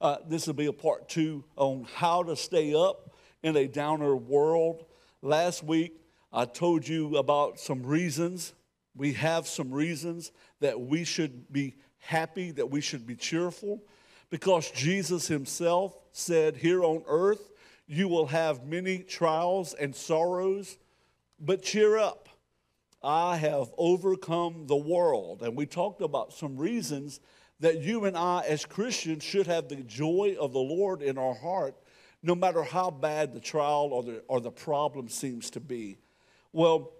Uh, this will be a part two on how to stay up in a downer world. Last week, I told you about some reasons. We have some reasons that we should be happy, that we should be cheerful, because Jesus Himself said, Here on earth, you will have many trials and sorrows, but cheer up. I have overcome the world. And we talked about some reasons that you and I, as Christians, should have the joy of the Lord in our heart, no matter how bad the trial or the, or the problem seems to be. Well,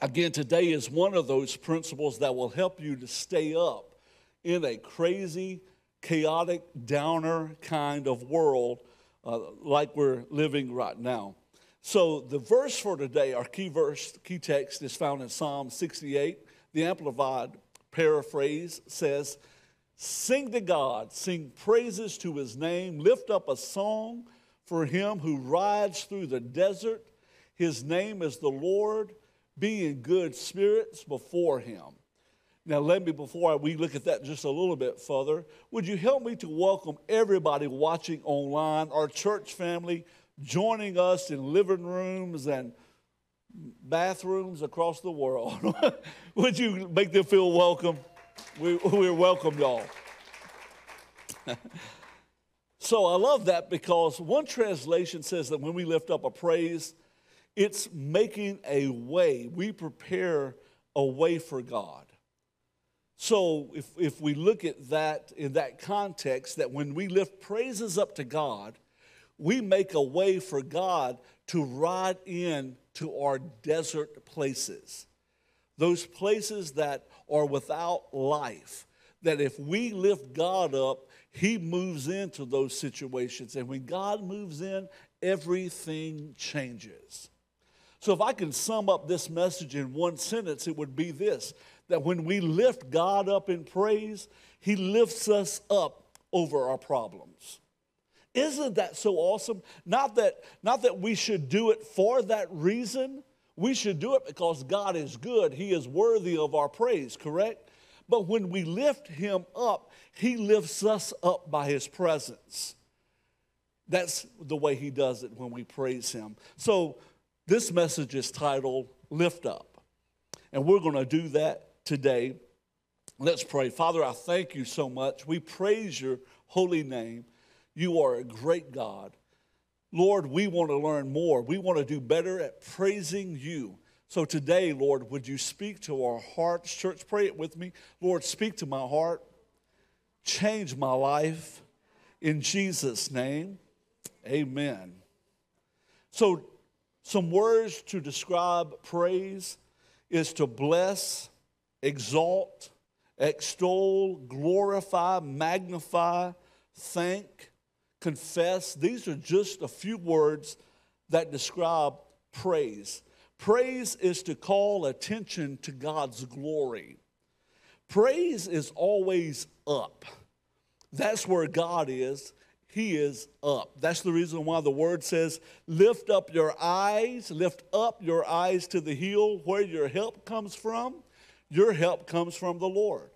again, today is one of those principles that will help you to stay up in a crazy, chaotic, downer kind of world uh, like we're living right now. So, the verse for today, our key verse, key text, is found in Psalm 68. The Amplified paraphrase says, Sing to God, sing praises to his name, lift up a song for him who rides through the desert. His name is the Lord. Be in good spirits before him. Now, let me, before we look at that just a little bit further, would you help me to welcome everybody watching online, our church family joining us in living rooms and bathrooms across the world? would you make them feel welcome? We, we're welcome, y'all. so I love that because one translation says that when we lift up a praise, it's making a way. We prepare a way for God. So if, if we look at that in that context, that when we lift praises up to God, we make a way for God to ride in to our desert places. Those places that are without life. That if we lift God up, He moves into those situations. And when God moves in, everything changes. So, if I can sum up this message in one sentence, it would be this that when we lift God up in praise, He lifts us up over our problems. Isn't that so awesome? Not that, not that we should do it for that reason. We should do it because God is good. He is worthy of our praise, correct? But when we lift Him up, He lifts us up by His presence. That's the way He does it when we praise Him. So, this message is titled Lift Up. And we're going to do that today. Let's pray. Father, I thank you so much. We praise your holy name. You are a great God. Lord, we want to learn more. We want to do better at praising you. So today, Lord, would you speak to our hearts? Church, pray it with me. Lord, speak to my heart. Change my life. In Jesus' name, amen. So, some words to describe praise is to bless, exalt, extol, glorify, magnify, thank, confess. These are just a few words that describe praise. Praise is to call attention to God's glory. Praise is always up. That's where God is. He is up. That's the reason why the word says, Lift up your eyes, lift up your eyes to the hill where your help comes from. Your help comes from the Lord.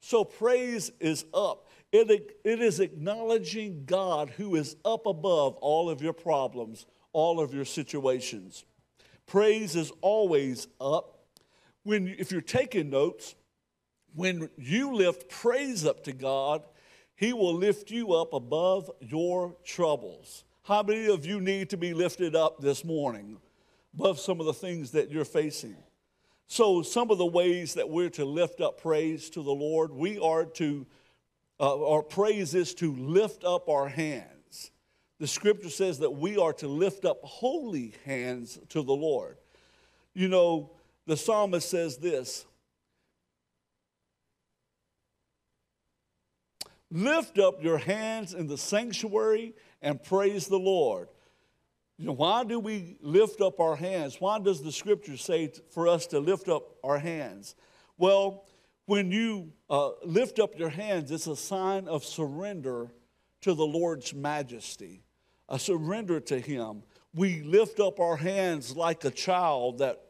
So praise is up. It, it is acknowledging God who is up above all of your problems, all of your situations. Praise is always up. When, if you're taking notes, when you lift praise up to God, He will lift you up above your troubles. How many of you need to be lifted up this morning above some of the things that you're facing? So, some of the ways that we're to lift up praise to the Lord, we are to, uh, our praise is to lift up our hands. The scripture says that we are to lift up holy hands to the Lord. You know, the psalmist says this Lift up your hands in the sanctuary and praise the Lord. You know, why do we lift up our hands? Why does the scripture say for us to lift up our hands? Well, when you uh, lift up your hands, it's a sign of surrender to the Lord's majesty, a surrender to Him. We lift up our hands like a child that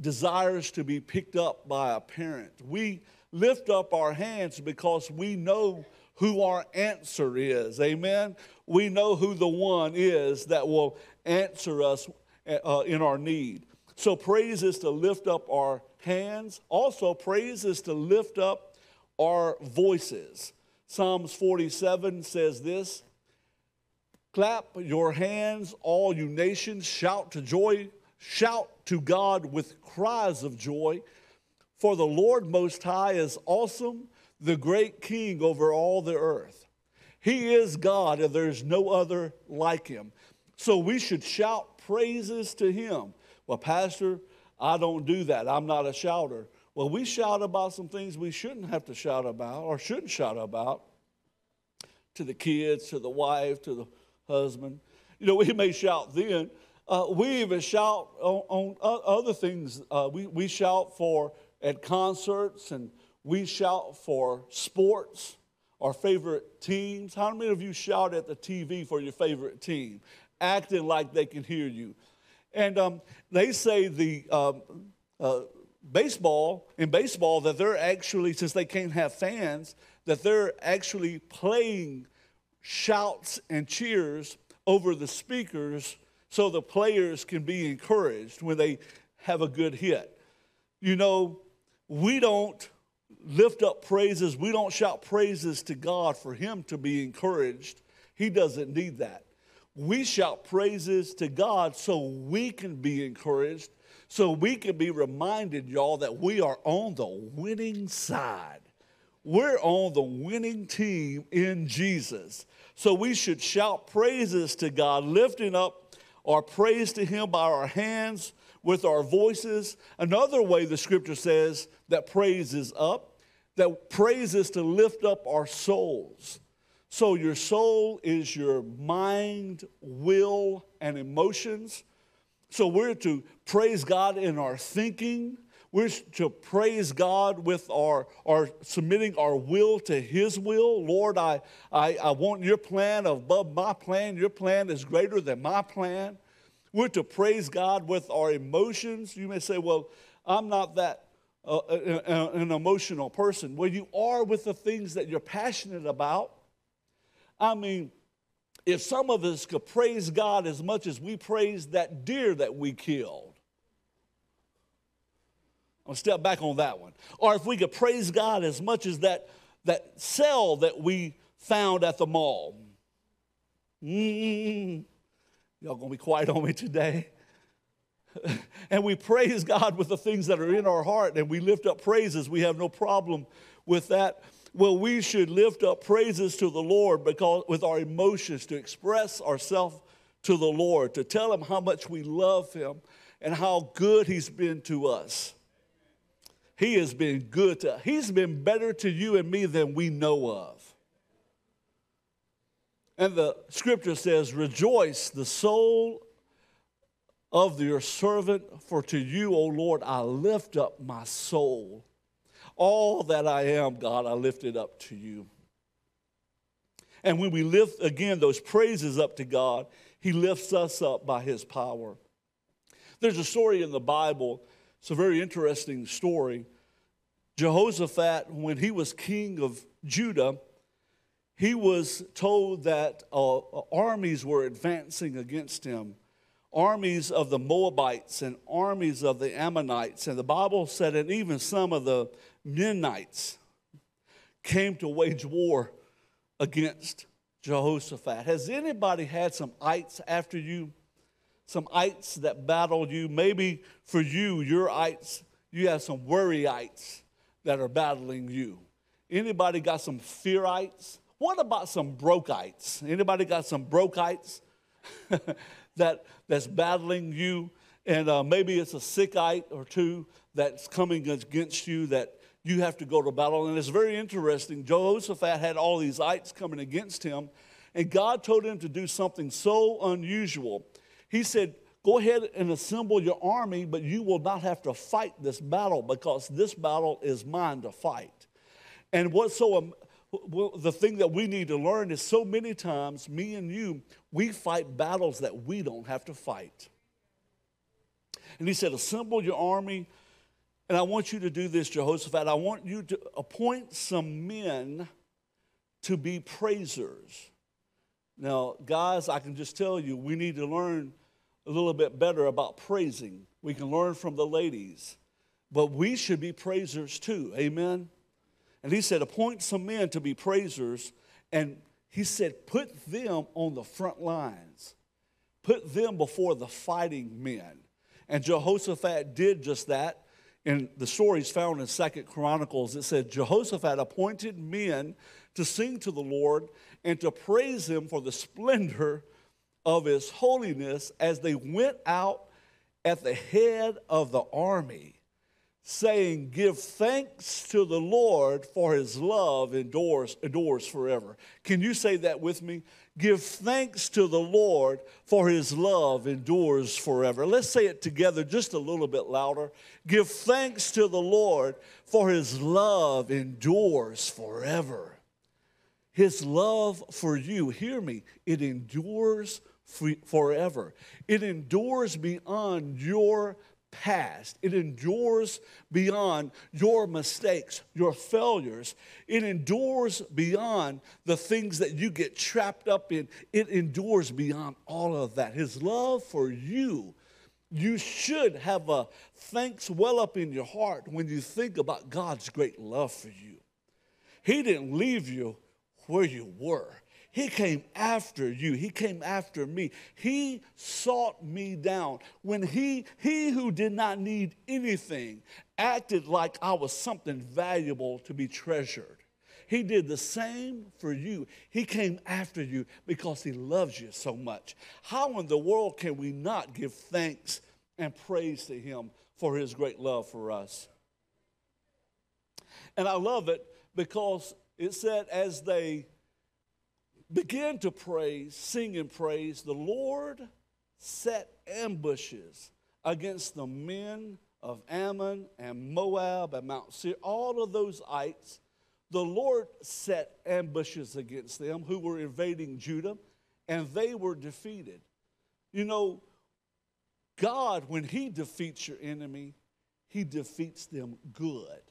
desires to be picked up by a parent. We lift up our hands because we know who our answer is. Amen. We know who the one is that will answer us uh, in our need. So, praise is to lift up our hands. Also, praise is to lift up our voices. Psalms 47 says this Clap your hands, all you nations, shout to joy, shout to God with cries of joy. For the Lord Most High is awesome, the great King over all the earth. He is God, and there's no other like him. So we should shout praises to him. Well, Pastor, I don't do that. I'm not a shouter. Well, we shout about some things we shouldn't have to shout about or shouldn't shout about to the kids, to the wife, to the husband. You know, we may shout then. Uh, we even shout on, on other things. Uh, we, we shout for at concerts and we shout for sports, our favorite teams. How many of you shout at the TV for your favorite team, acting like they can hear you? And um, they say the um, uh, baseball, in baseball, that they're actually, since they can't have fans, that they're actually playing shouts and cheers over the speakers so the players can be encouraged when they have a good hit. You know, we don't lift up praises, we don't shout praises to God for Him to be encouraged. He doesn't need that. We shout praises to God so we can be encouraged, so we can be reminded, y'all, that we are on the winning side. We're on the winning team in Jesus. So we should shout praises to God, lifting up our praise to Him by our hands, with our voices. Another way the scripture says that praise is up, that praise is to lift up our souls. So your soul is your mind, will, and emotions. So we're to praise God in our thinking, we're to praise God with our, our submitting our will to His will. Lord, I, I, I want your plan above my plan. Your plan is greater than my plan. We're to praise God with our emotions. You may say, well, I'm not that uh, uh, an emotional person. Well, you are with the things that you're passionate about. I mean, if some of us could praise God as much as we praise that deer that we killed, I'll step back on that one. Or if we could praise God as much as that, that cell that we found at the mall. Mm, y'all gonna be quiet on me today? and we praise God with the things that are in our heart and we lift up praises. We have no problem with that. Well, we should lift up praises to the Lord because with our emotions to express ourselves to the Lord, to tell him how much we love him and how good he's been to us. He has been good to He's been better to you and me than we know of. And the scripture says, Rejoice, the soul of your servant, for to you, O Lord, I lift up my soul. All that I am, God, I lift it up to you. And when we lift again those praises up to God, He lifts us up by His power. There's a story in the Bible it's a very interesting story. Jehoshaphat, when he was king of Judah, he was told that uh, armies were advancing against him armies of the Moabites and armies of the Ammonites. And the Bible said, and even some of the Mennonites came to wage war against Jehoshaphat. Has anybody had some ites after you? some ites that battled you. Maybe for you, your ites, you have some worryites that are battling you. Anybody got some fearites? What about some brokeites? Anybody got some brokeites that, that's battling you? And uh, maybe it's a sickite or two that's coming against you that you have to go to battle. And it's very interesting. Jehoshaphat had all these ites coming against him, and God told him to do something so unusual. He said, Go ahead and assemble your army, but you will not have to fight this battle because this battle is mine to fight. And what's so well, the thing that we need to learn is so many times, me and you, we fight battles that we don't have to fight. And he said, Assemble your army. And I want you to do this, Jehoshaphat. I want you to appoint some men to be praisers. Now, guys, I can just tell you, we need to learn a little bit better about praising. We can learn from the ladies, but we should be praisers too. Amen. And he said, appoint some men to be praisers. And he said, put them on the front lines, put them before the fighting men. And Jehoshaphat did just that. In the stories found in Second Chronicles, it said Jehoshaphat appointed men to sing to the Lord and to praise him for the splendor of his holiness as they went out at the head of the army saying, Give thanks to the Lord for his love endures, endures forever. Can you say that with me? Give thanks to the Lord for his love endures forever. Let's say it together just a little bit louder. Give thanks to the Lord for his love endures forever. His love for you, hear me, it endures forever. It endures beyond your past. It endures beyond your mistakes, your failures. It endures beyond the things that you get trapped up in. It endures beyond all of that. His love for you, you should have a thanks well up in your heart when you think about God's great love for you. He didn't leave you where you were. He came after you. He came after me. He sought me down. When he, he who did not need anything acted like I was something valuable to be treasured. He did the same for you. He came after you because he loves you so much. How in the world can we not give thanks and praise to him for his great love for us? And I love it because it said, as they began to praise, sing and praise, the Lord set ambushes against the men of Ammon and Moab and Mount Seir, all of those ites. The Lord set ambushes against them who were invading Judah, and they were defeated. You know, God, when He defeats your enemy, He defeats them good.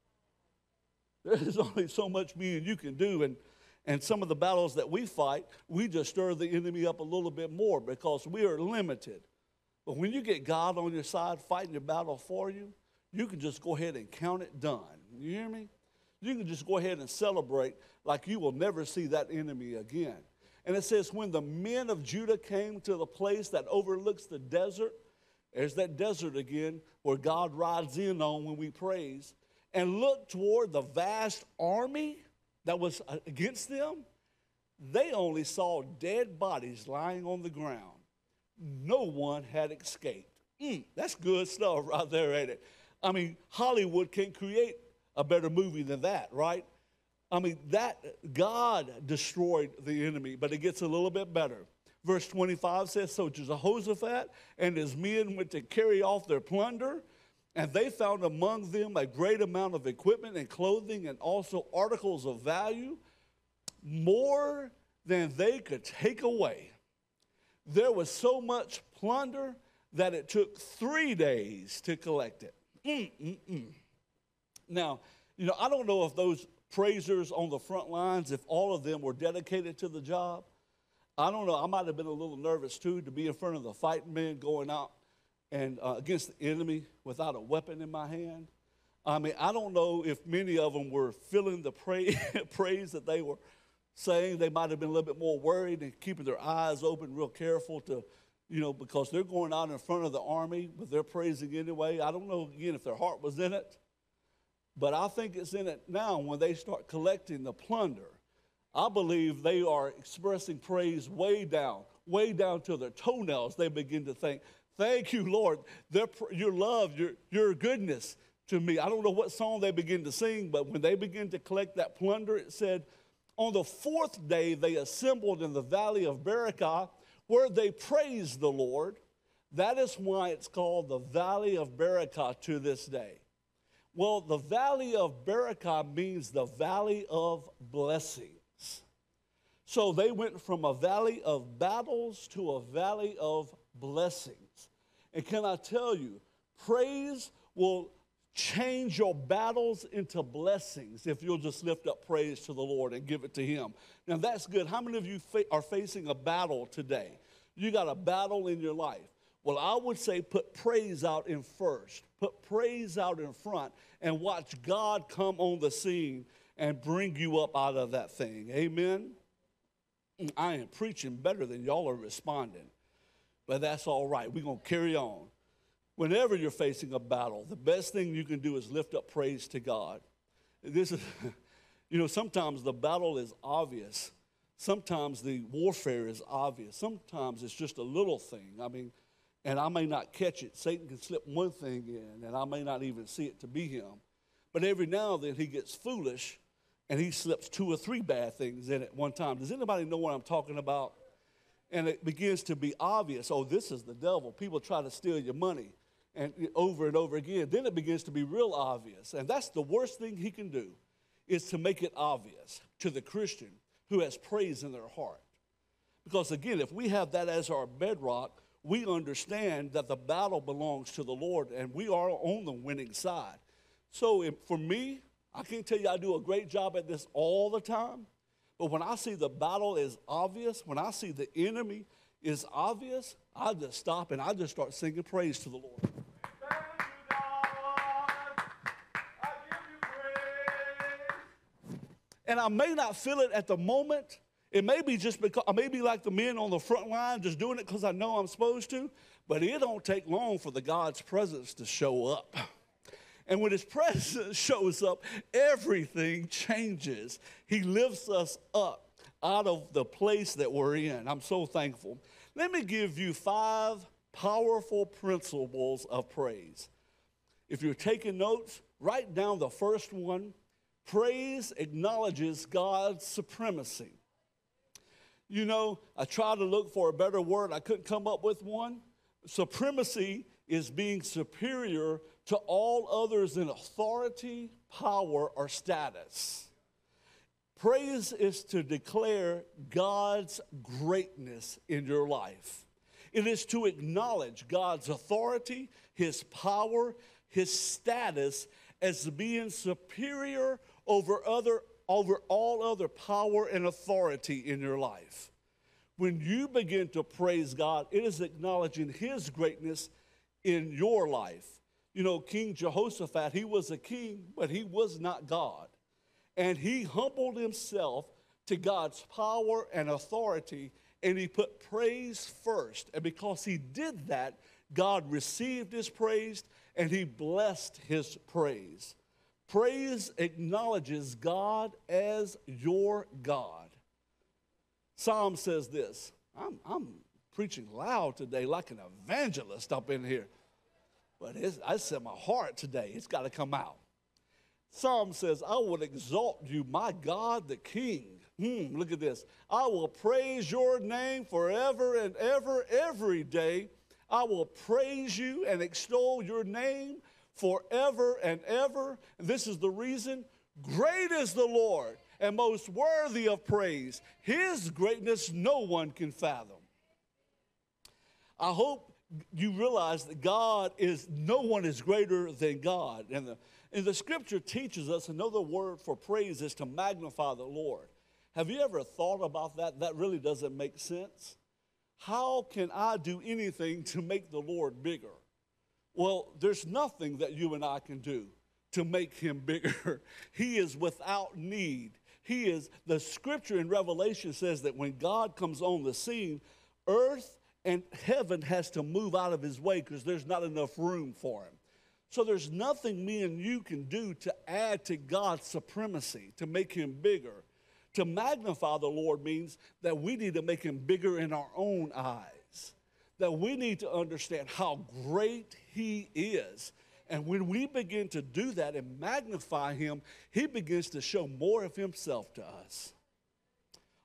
There's only so much me and you can do, and and some of the battles that we fight, we just stir the enemy up a little bit more because we are limited. But when you get God on your side fighting your battle for you, you can just go ahead and count it done. You hear me? You can just go ahead and celebrate like you will never see that enemy again. And it says, when the men of Judah came to the place that overlooks the desert, there's that desert again where God rides in on when we praise, and looked toward the vast army that was uh, against them, they only saw dead bodies lying on the ground. No one had escaped. Mm, that's good stuff right there, ain't it? I mean, Hollywood can't create a better movie than that, right? I mean, that God destroyed the enemy, but it gets a little bit better. Verse 25 says So Jehoshaphat and his men went to carry off their plunder and they found among them a great amount of equipment and clothing and also articles of value, more than they could take away. There was so much plunder that it took three days to collect it. Mm-mm-mm. Now, you know, I don't know if those praisers on the front lines, if all of them were dedicated to the job. I don't know. I might have been a little nervous too to be in front of the fighting men going out and uh, against the enemy without a weapon in my hand. I mean, I don't know if many of them were feeling the praise, praise that they were saying. They might have been a little bit more worried and keeping their eyes open, real careful to, you know, because they're going out in front of the army, but they're praising anyway. I don't know, again, if their heart was in it, but I think it's in it now when they start collecting the plunder. I believe they are expressing praise way down, way down to their toenails. They begin to think, Thank you, Lord. Their, your love, your, your goodness to me. I don't know what song they begin to sing, but when they begin to collect that plunder, it said, On the fourth day, they assembled in the valley of Berachah, where they praised the Lord. That is why it's called the valley of Berachah to this day. Well, the valley of Berachah means the valley of blessings. So they went from a valley of battles to a valley of blessings. And can I tell you, praise will change your battles into blessings if you'll just lift up praise to the Lord and give it to Him. Now, that's good. How many of you fa- are facing a battle today? You got a battle in your life. Well, I would say put praise out in first, put praise out in front, and watch God come on the scene and bring you up out of that thing. Amen? Mm, I am preaching better than y'all are responding, but that's all right. We're going to carry on. Whenever you're facing a battle, the best thing you can do is lift up praise to God. This is, you know, sometimes the battle is obvious. Sometimes the warfare is obvious. Sometimes it's just a little thing. I mean, and I may not catch it. Satan can slip one thing in, and I may not even see it to be him. But every now and then he gets foolish and he slips two or three bad things in at one time. Does anybody know what I'm talking about? And it begins to be obvious oh, this is the devil. People try to steal your money and over and over again. Then it begins to be real obvious. And that's the worst thing he can do is to make it obvious to the Christian who has praise in their heart. Because again, if we have that as our bedrock, we understand that the battle belongs to the Lord and we are on the winning side. So for me, I can't tell you I do a great job at this all the time, but when I see the battle is obvious, when I see the enemy is obvious, I just stop and I just start singing praise to the Lord. And I may not feel it at the moment. It may be just because I may be like the men on the front line, just doing it because I know I'm supposed to, but it don't take long for the God's presence to show up. And when his presence shows up, everything changes. He lifts us up out of the place that we're in. I'm so thankful. Let me give you five powerful principles of praise. If you're taking notes, write down the first one. Praise acknowledges God's supremacy. You know, I tried to look for a better word, I couldn't come up with one. Supremacy is being superior to all others in authority, power, or status. Praise is to declare God's greatness in your life. It is to acknowledge God's authority, His power, His status as being superior over, other, over all other power and authority in your life. When you begin to praise God, it is acknowledging His greatness in your life. You know, King Jehoshaphat, he was a king, but he was not God. And he humbled himself to God's power and authority, and he put praise first. And because he did that, God received his praise and he blessed his praise. Praise acknowledges God as your God. Psalm says this I'm, I'm preaching loud today like an evangelist up in here. But I said my heart today, it's got to come out. Psalm says, I will exalt you, my God, the King. Hmm, look at this. I will praise your name forever and ever, every day. I will praise you and extol your name forever and ever. And this is the reason great is the Lord and most worthy of praise. His greatness no one can fathom. I hope you realize that God is, no one is greater than God. And the, and the scripture teaches us another word for praise is to magnify the Lord. Have you ever thought about that? That really doesn't make sense. How can I do anything to make the Lord bigger? Well, there's nothing that you and I can do to make him bigger. he is without need. He is, the scripture in Revelation says that when God comes on the scene, earth and heaven has to move out of his way because there's not enough room for him. So there's nothing me and you can do to add to God's supremacy, to make him bigger. To magnify the Lord means that we need to make him bigger in our own eyes, that we need to understand how great he is. And when we begin to do that and magnify him, he begins to show more of himself to us.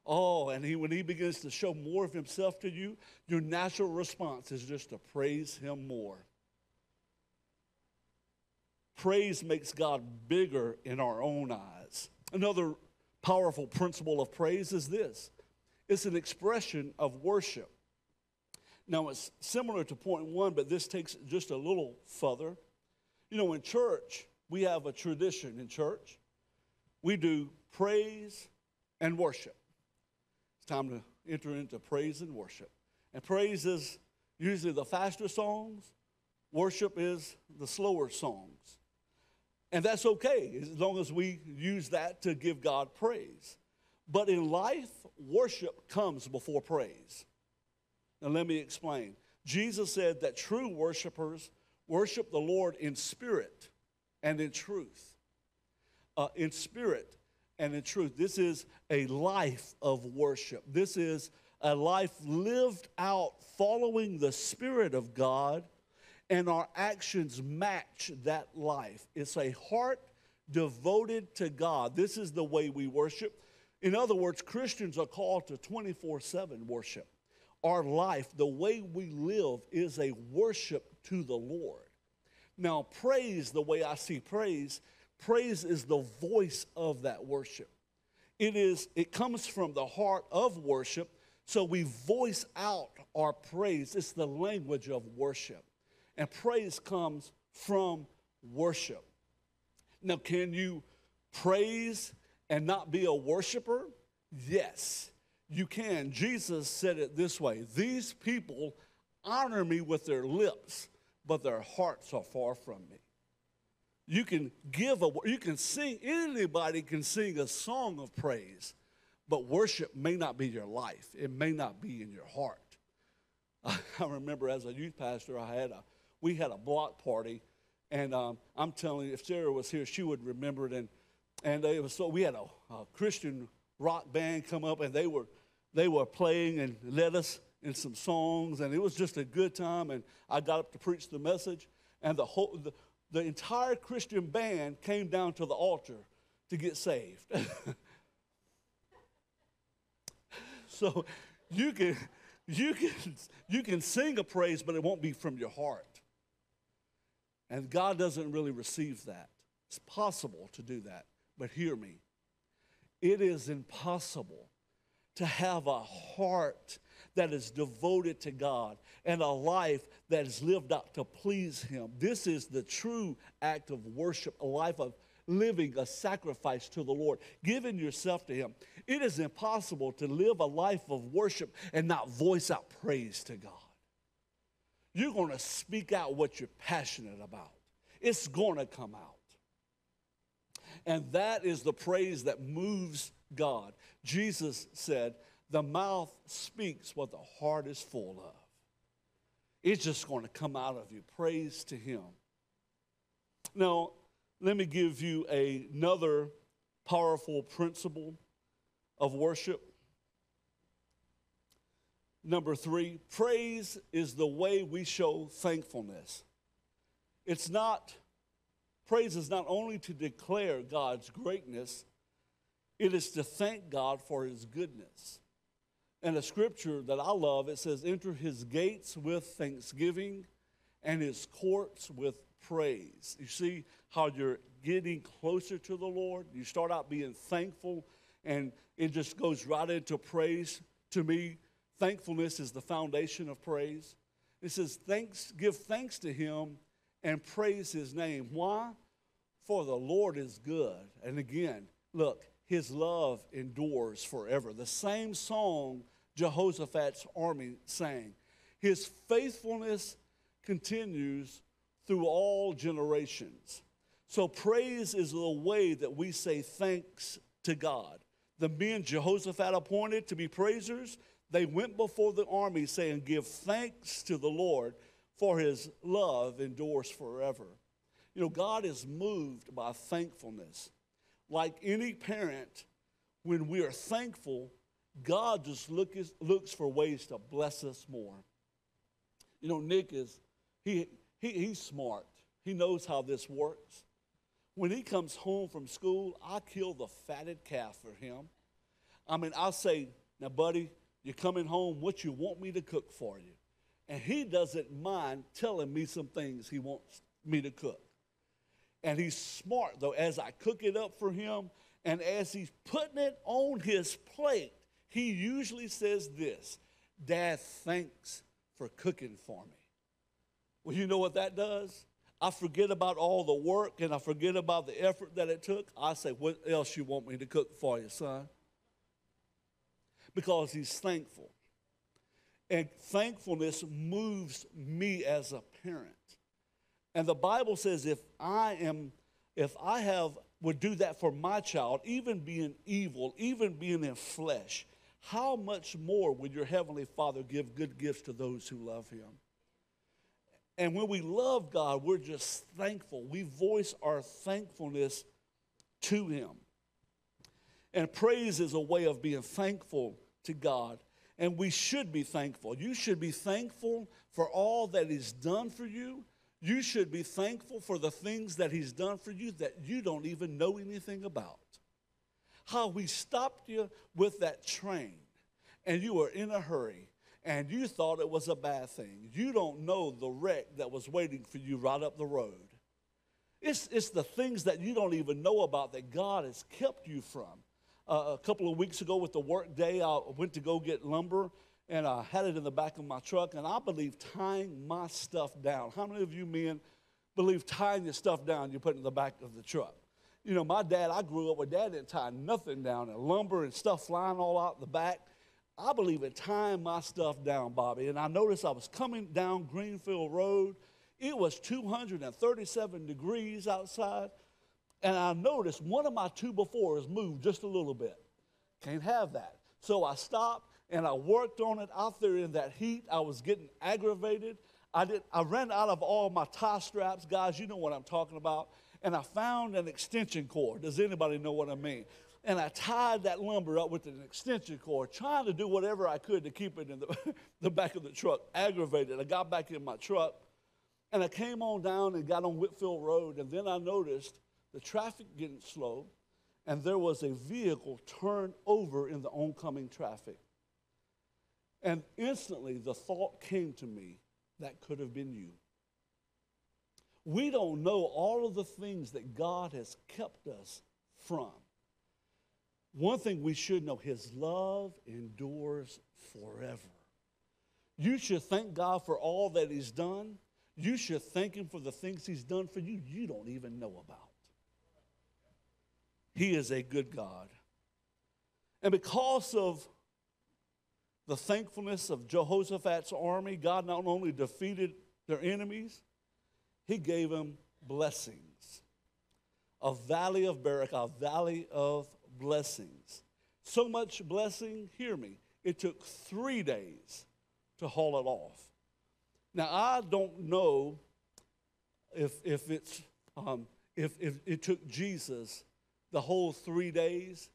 Oh, and he, when he begins to show more of himself to you, your natural response is just to praise him more. Praise makes God bigger in our own eyes. Another powerful principle of praise is this it's an expression of worship. Now, it's similar to point one, but this takes just a little further. You know, in church, we have a tradition in church. We do praise and worship. Time to enter into praise and worship. And praise is usually the faster songs, worship is the slower songs. And that's okay as long as we use that to give God praise. But in life, worship comes before praise. Now, let me explain. Jesus said that true worshipers worship the Lord in spirit and in truth. Uh, in spirit and in truth. This is a life of worship. This is a life lived out following the Spirit of God, and our actions match that life. It's a heart devoted to God. This is the way we worship. In other words, Christians are called to 24 7 worship. Our life, the way we live, is a worship to the Lord. Now, praise, the way I see praise, praise is the voice of that worship. It is, it comes from the heart of worship, so we voice out our praise. It's the language of worship. And praise comes from worship. Now, can you praise and not be a worshiper? Yes, you can. Jesus said it this way These people honor me with their lips, but their hearts are far from me. You can give a, you can sing, anybody can sing a song of praise, but worship may not be your life. It may not be in your heart. I remember as a youth pastor, I had a, we had a block party, and um, I'm telling you, if Sarah was here, she would remember it. And, and it was so, we had a, a Christian rock band come up, and they were, they were playing and led us in some songs, and it was just a good time. And I got up to preach the message, and the whole, the, the entire Christian band came down to the altar to get saved. so you can, you, can, you can sing a praise, but it won't be from your heart. And God doesn't really receive that. It's possible to do that, but hear me. It is impossible to have a heart that is devoted to God and a life that is lived out to please Him. This is the true act of worship, a life of living a sacrifice to the Lord, giving yourself to Him. It is impossible to live a life of worship and not voice out praise to God. You're going to speak out what you're passionate about, it's going to come out. And that is the praise that moves God. Jesus said, the mouth speaks what the heart is full of. It's just going to come out of you. Praise to Him. Now, let me give you a, another powerful principle of worship. Number three, praise is the way we show thankfulness. It's not, praise is not only to declare God's greatness, it is to thank God for his goodness and a scripture that I love, it says, Enter his gates with thanksgiving and his courts with praise. You see how you're getting closer to the Lord? You start out being thankful, and it just goes right into praise. To me, thankfulness is the foundation of praise. It says, thanks, give thanks to him and praise his name. Why? For the Lord is good. And again, look, his love endures forever. The same song Jehoshaphat's army sang. His faithfulness continues through all generations. So, praise is the way that we say thanks to God. The men Jehoshaphat appointed to be praisers, they went before the army saying, Give thanks to the Lord, for his love endures forever. You know, God is moved by thankfulness. Like any parent, when we are thankful, God just look, looks for ways to bless us more. You know, Nick is, he, he, he's smart. He knows how this works. When he comes home from school, I kill the fatted calf for him. I mean, I'll say, now, buddy, you're coming home, what you want me to cook for you? And he doesn't mind telling me some things he wants me to cook. And he's smart, though, as I cook it up for him and as he's putting it on his plate, he usually says this Dad, thanks for cooking for me. Well, you know what that does? I forget about all the work and I forget about the effort that it took, I say, What else you want me to cook for you, son? Because he's thankful. And thankfulness moves me as a parent. And the Bible says if I am, if I have, would do that for my child, even being evil, even being in flesh, how much more would your Heavenly Father give good gifts to those who love Him? And when we love God, we're just thankful. We voice our thankfulness to Him. And praise is a way of being thankful to God. And we should be thankful. You should be thankful for all that He's done for you. You should be thankful for the things that He's done for you that you don't even know anything about. How He stopped you with that train and you were in a hurry and you thought it was a bad thing. You don't know the wreck that was waiting for you right up the road. It's, it's the things that you don't even know about that God has kept you from. Uh, a couple of weeks ago with the work day, I went to go get lumber and I had it in the back of my truck. And I believe tying my stuff down. How many of you men believe tying your stuff down you put in the back of the truck? You know, my dad, I grew up with dad didn't tie nothing down, and lumber and stuff flying all out the back. I believe in tying my stuff down, Bobby. And I noticed I was coming down Greenfield Road. It was 237 degrees outside. And I noticed one of my two-by-fours moved just a little bit. Can't have that. So I stopped and I worked on it out there in that heat. I was getting aggravated. I, did, I ran out of all my tie straps. Guys, you know what I'm talking about. And I found an extension cord. Does anybody know what I mean? and I tied that lumber up with an extension cord, trying to do whatever I could to keep it in the, the back of the truck. Aggravated. I got back in my truck and I came on down and got on Whitfield Road, and then I noticed the traffic getting slow, and there was a vehicle turned over in the oncoming traffic. And instantly the thought came to me that could have been you. We don't know all of the things that God has kept us from. One thing we should know his love endures forever. You should thank God for all that he's done. You should thank him for the things he's done for you you don't even know about. He is a good God. And because of the thankfulness of Jehoshaphat's army, God not only defeated their enemies, he gave them blessings. A valley of Berachah, a valley of blessings. So much blessing, hear me, it took three days to haul it off. Now, I don't know if, if, it's, um, if, if it took Jesus the whole three days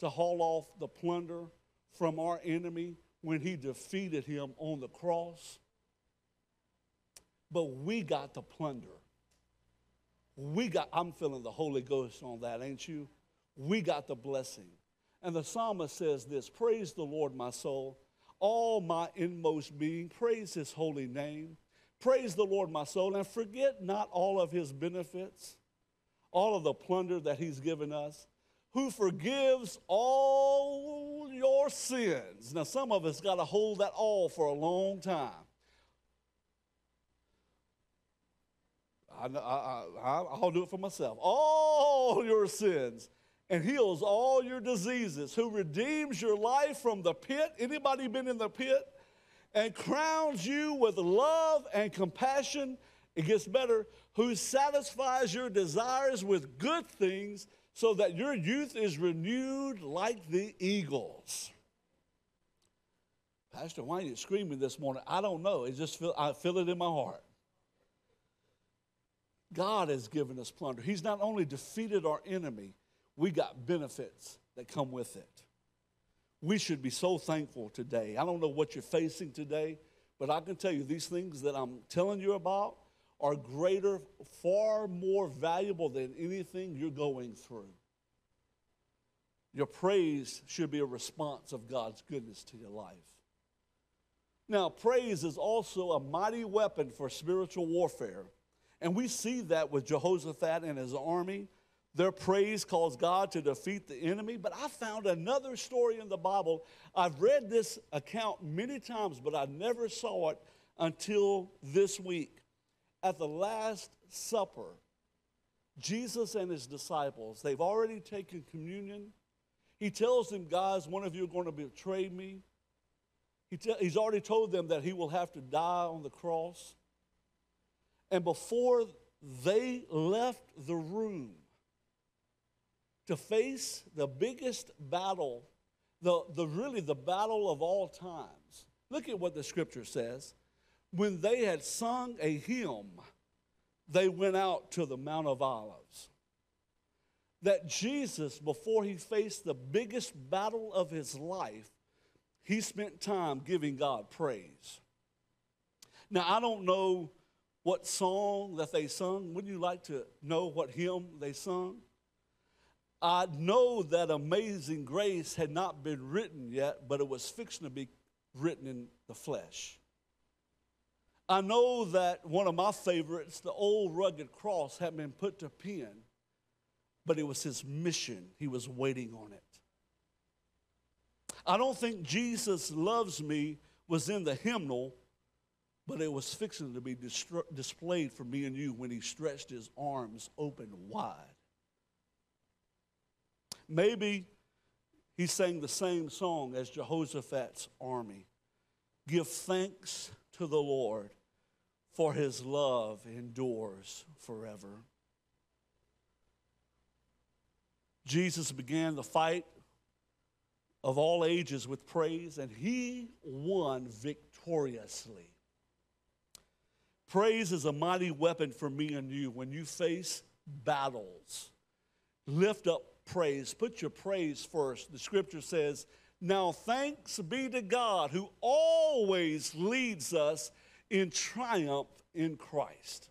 to haul off the plunder from our enemy when he defeated him on the cross. But we got the plunder. We got, I'm feeling the Holy Ghost on that, ain't you? we got the blessing. And the psalmist says this Praise the Lord, my soul, all my inmost being, praise his holy name. Praise the Lord, my soul, and forget not all of his benefits, all of the plunder that he's given us, who forgives all your sins. Now, some of us got to hold that all for a long time. I, I, I, I'll do it for myself. All your sins and heals all your diseases, who redeems your life from the pit. Anybody been in the pit? And crowns you with love and compassion. It gets better. Who satisfies your desires with good things so that your youth is renewed like the eagles. Pastor, why are you screaming this morning? I don't know. It just feel, I feel it in my heart. God has given us plunder. He's not only defeated our enemy, we got benefits that come with it. We should be so thankful today. I don't know what you're facing today, but I can tell you these things that I'm telling you about are greater, far more valuable than anything you're going through. Your praise should be a response of God's goodness to your life. Now, praise is also a mighty weapon for spiritual warfare. And we see that with Jehoshaphat and his army. Their praise caused God to defeat the enemy. But I found another story in the Bible. I've read this account many times, but I never saw it until this week. At the last Supper, Jesus and his disciples, they've already taken communion. He tells them, guys, one of you are going to betray me. He he's already told them that he will have to die on the cross. And before they left the room to face the biggest battle, the, the really the battle of all times, look at what the scripture says. When they had sung a hymn, they went out to the Mount of Olives. That Jesus, before he faced the biggest battle of his life, he spent time giving God praise. Now, I don't know what song that they sung. Wouldn't you like to know what hymn they sung? I know that Amazing Grace had not been written yet, but it was fixing to be written in the flesh. I know that one of my favorites, the old rugged cross, had been put to pen, but it was his mission. He was waiting on it. I don't think Jesus loves me was in the hymnal, but it was fixing to be distro- displayed for me and you when he stretched his arms open wide. Maybe he sang the same song as Jehoshaphat's army. Give thanks to the Lord, for his love endures forever. Jesus began the fight of all ages with praise, and he won victoriously. Praise is a mighty weapon for me and you when you face battles. Lift up praise, put your praise first. The scripture says, Now thanks be to God who always leads us in triumph in Christ.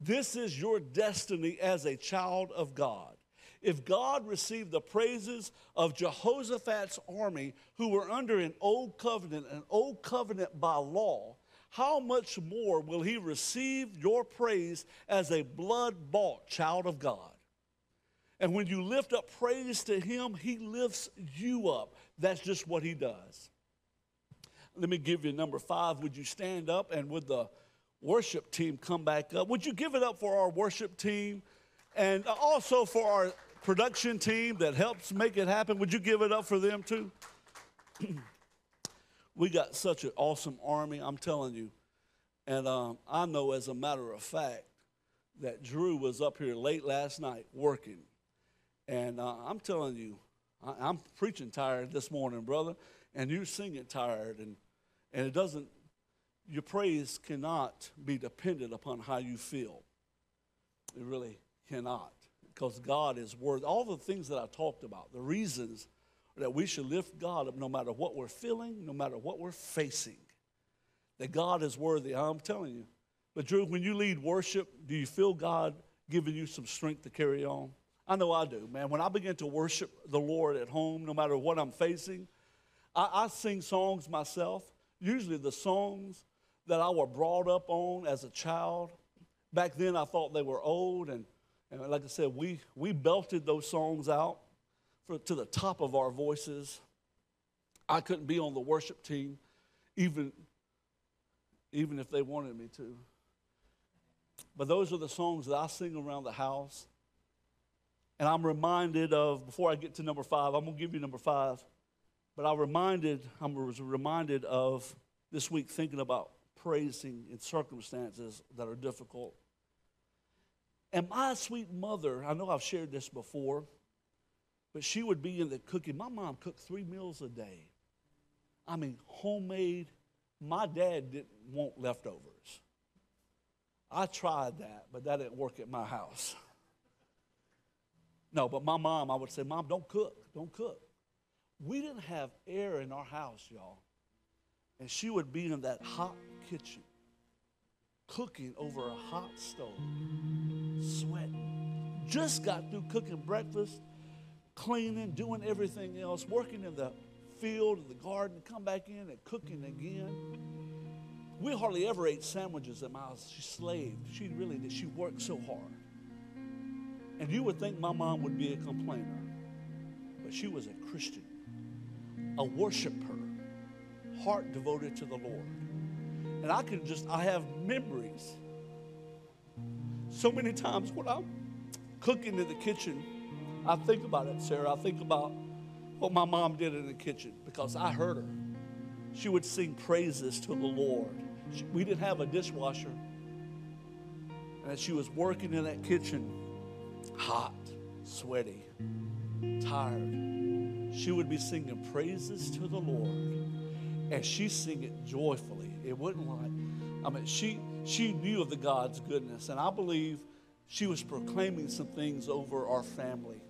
This is your destiny as a child of God. If God received the praises of Jehoshaphat's army, who were under an old covenant, an old covenant by law, how much more will he receive your praise as a blood bought child of God? And when you lift up praise to him, he lifts you up. That's just what he does. Let me give you number five. Would you stand up and would the worship team come back up? Would you give it up for our worship team and also for our production team that helps make it happen? Would you give it up for them too? we got such an awesome army, I'm telling you. And um, I know, as a matter of fact, that Drew was up here late last night working. And uh, I'm telling you, I, am preaching tired this morning, brother, and you're singing tired. And, and it doesn't, your praise cannot be dependent upon how you feel. It really cannot. Because God is worth all the things that I talked about, the reasons that we should lift God up no matter what we're feeling, no matter what we're facing. That God is worthy. I'm telling you. But Drew, when you lead worship, do you feel God giving you some strength to carry on? I know I do, man. When I begin to worship the Lord at home, no matter what I'm facing, I, I sing songs myself. Usually the songs that I were brought up on as a child. Back then I thought they were old, and, and like I said, we, we belted those songs out for, to the top of our voices. I couldn't be on the worship team, even, even if they wanted me to. But those are the songs that I sing around the house. And I'm reminded of, before I get to number five, I'm going to give you number five, but I reminded, I was reminded of this week thinking about praising in circumstances that are difficult. And my sweet mother, I know I've shared this before, but she would be in the cooking. My mom cooked three meals a day. I mean, homemade. My dad didn't want leftovers. I tried that, but that didn't work at my house. No, but my mom, I would say, Mom, don't cook. Don't cook. We didn't have air in our house, y'all. And she would be in that hot kitchen, cooking over a hot stove, sweating. Just got through cooking breakfast, cleaning, doing everything else, working in the field, in the garden, come back in and cooking again. We hardly ever ate sandwiches at my house. She slaved. She really did. She worked so hard. And you would think my mom would be a complainer, but she was a Christian, a worshiper, heart devoted to the Lord. And I can just, I have memories. So many times when I'm cooking in the kitchen, I think about it, Sarah. I think about what my mom did in the kitchen because I heard her. She would sing praises to the Lord. She, we didn't have a dishwasher. And as she was working in that kitchen, hot, sweaty, tired, she would be singing praises to the Lord. And she sing it joyfully. It wasn't like, I mean, she she knew of the God's goodness. And I believe she was proclaiming some things over our family.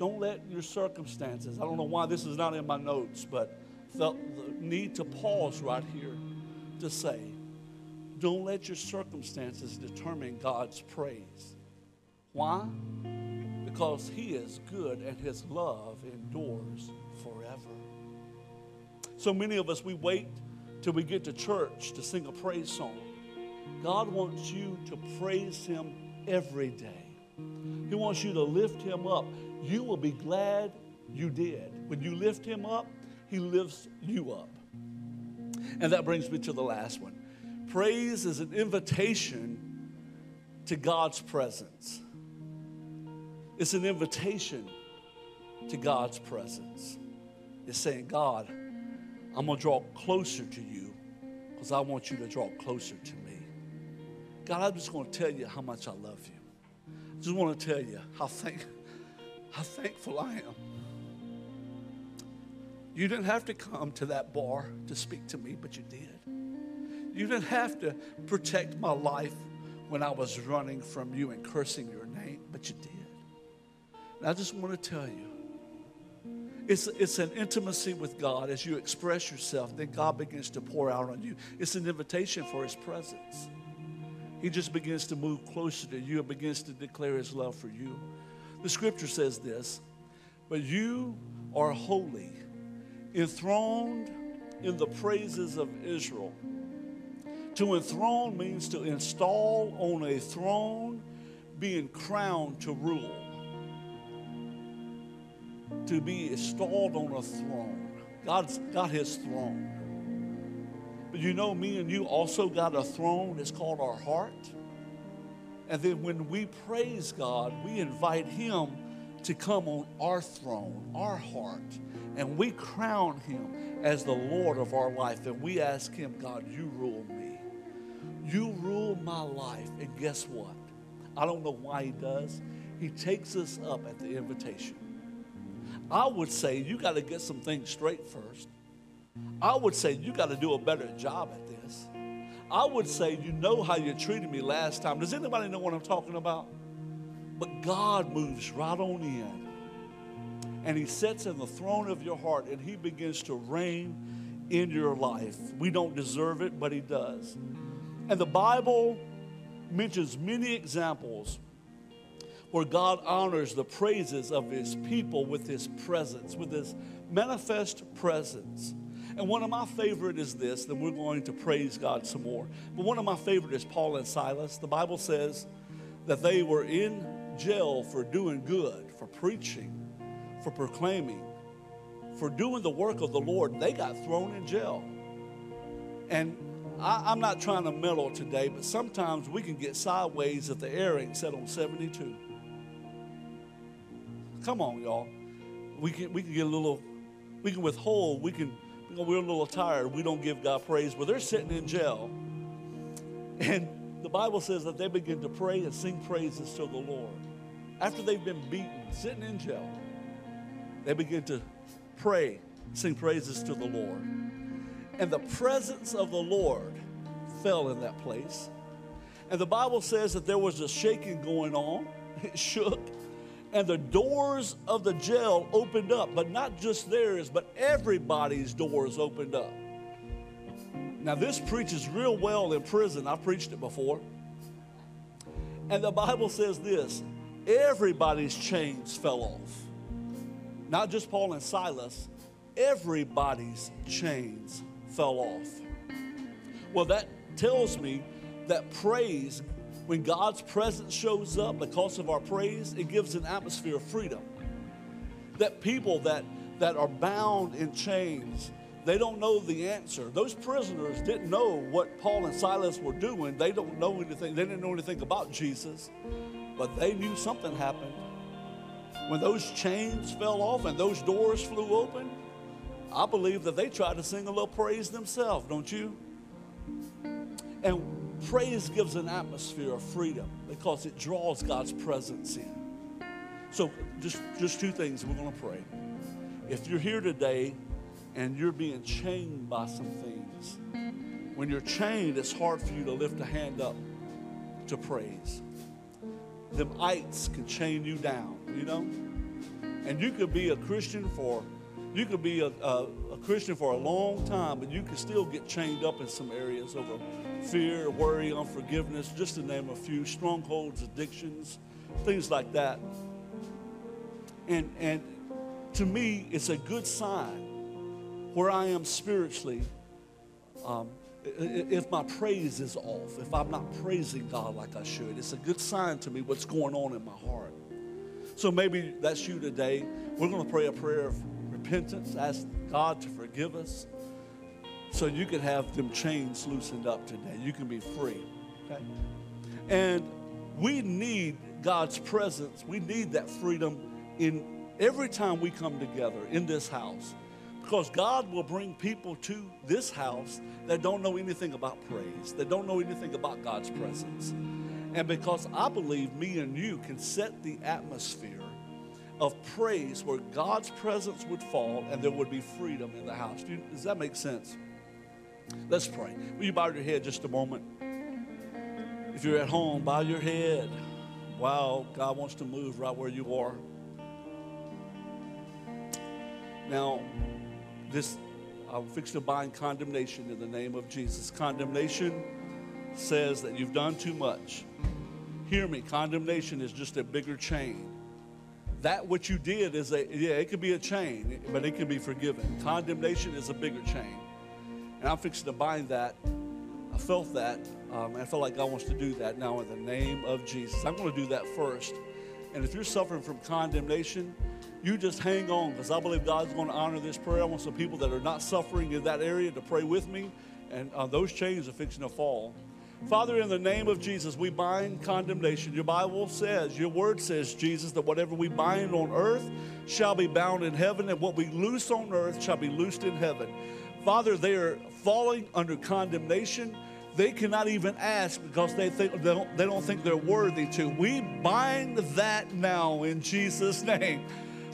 Don't let your circumstances, I don't know why this is not in my notes, but felt the need to pause right here to say, don't let your circumstances determine God's praise. Why? Because He is good and His love endures forever. So many of us, we wait till we get to church to sing a praise song. God wants you to praise Him every day. He wants you to lift Him up. You will be glad you did. When you lift Him up, He lifts you up. And that brings me to the last one. Praise is an invitation to God's presence. It's an invitation to God's presence. It's saying, God, I'm going to draw closer to you because I want you to draw closer to me. God, I'm just going to tell you how much I love you. I just want to tell you how, thank, how thankful I am. You didn't have to come to that bar to speak to me, but you did. You didn't have to protect my life when I was running from you and cursing your name, but you did. And I just want to tell you it's, it's an intimacy with God as you express yourself, then God begins to pour out on you. It's an invitation for His presence. He just begins to move closer to you and begins to declare His love for you. The scripture says this But you are holy, enthroned in the praises of Israel. To enthrone means to install on a throne, being crowned to rule to be installed on a throne. God's got his throne. But you know, me and you also got a throne. It's called our heart. And then when we praise God, we invite him to come on our throne, our heart, and we crown him as the Lord of our life. And we ask him, God, you rule me. You rule my life. And guess what? I don't know why he does. He takes us up at the invitation. I would say you got to get some things straight first. I would say you got to do a better job at this. I would say you know how you treated me last time. Does anybody know what I'm talking about? But God moves right on in. And He sits in the throne of your heart and He begins to reign in your life. We don't deserve it, but He does. And the Bible mentions many examples where God honors the praises of his people with his presence, with his manifest presence. And one of my favorite is this, then we're going to praise God some more. But one of my favorite is Paul and Silas. The Bible says that they were in jail for doing good, for preaching, for proclaiming, for doing the work of the Lord. They got thrown in jail. And I, am not trying to mellow today, but sometimes we can get sideways if the air ain't set on 72. Come on, y'all. We can, we can get a little, we can withhold, we can, we're a little tired. We don't give God praise. Well, they're sitting in jail. And the Bible says that they begin to pray and sing praises to the Lord. After they've been beaten, sitting in jail, they begin to pray, sing praises to the Lord. And the presence of the Lord fell in that place. And the Bible says that there was a shaking going on. It shook and the doors of the jail opened up, but not just theirs, but everybody's doors opened up. Now, this preaches real well in prison. I've preached it before. And the Bible says this everybody's chains fell off. Not just Paul and Silas, everybody's chains fell off. Well, that tells me that praise when God's presence shows up because of our praise, it gives an atmosphere of freedom. That people that, that are bound in chains, they don't know the answer. Those prisoners didn't know what Paul and Silas were doing. They don't know anything. They didn't know anything about Jesus, but they knew something happened. When those chains fell off and those doors flew open, I believe that they tried to sing a little praise themselves, don't you? And praise gives an atmosphere of freedom because it draws God's presence in. So, just, just two things we're going to pray. If you're here today and you're being chained by some things, when you're chained, it's hard for you to lift a hand up to praise. Them ites can chain you down, you know? And you could be a Christian for you could be a, a, a, Christian for a long time, but you can still get chained up in some areas over fear, worry, unforgiveness, just to name a few, strongholds, addictions, things like that. And, and to me, it's a good sign where I am spiritually. Um, if my praise is off, if I'm not praising God like I should, it's a good sign to me what's going on in my heart. So maybe that's you today. We're going to pray a prayer of repentance, ask God to forgive us so you can have them chains loosened up today. You can be free. Okay? And we need God's presence. We need that freedom in every time we come together in this house. Because God will bring people to this house that don't know anything about praise, that don't know anything about God's presence. And because I believe me and you can set the atmosphere of praise where God's presence would fall and there would be freedom in the house. Does that make sense? Let's pray. Will you bow your head just a moment? If you're at home, bow your head. Wow, God wants to move right where you are. Now, this I'm fixing to bind condemnation in the name of Jesus. Condemnation says that you've done too much. Hear me, condemnation is just a bigger chain that what you did is a yeah it could be a chain but it can be forgiven condemnation is a bigger chain and i'm fixing to bind that. I felt that um, i felt like god wants to do that now in the name of jesus. I'm going to do that first. And if you're suffering from condemnation you just hang on because i believe god's going to honor this prayer. I want some people that are not suffering in that area to pray with me and uh, those chains are fixing to fall. Father, in the name of Jesus, we bind condemnation. Your Bible says, your word says, Jesus, that whatever we bind on earth shall be bound in heaven, and what we loose on earth shall be loosed in heaven. Father, they are falling under condemnation. They cannot even ask because they, think, they, don't, they don't think they're worthy to. We bind that now in Jesus' name.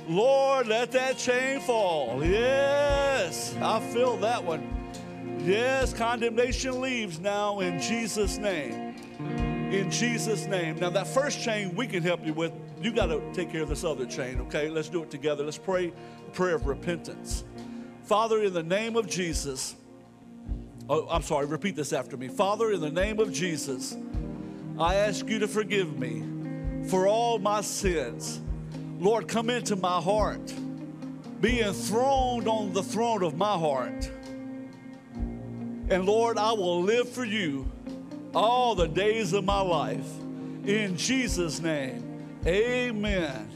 Lord, let that chain fall. Yes, I feel that one. Yes, condemnation leaves now in Jesus' name. In Jesus' name. Now, that first chain we can help you with, you got to take care of this other chain, okay? Let's do it together. Let's pray a prayer of repentance. Father, in the name of Jesus, oh, I'm sorry, repeat this after me. Father, in the name of Jesus, I ask you to forgive me for all my sins. Lord, come into my heart. Be enthroned on the throne of my heart. And Lord, I will live for you all the days of my life. In Jesus' name, amen.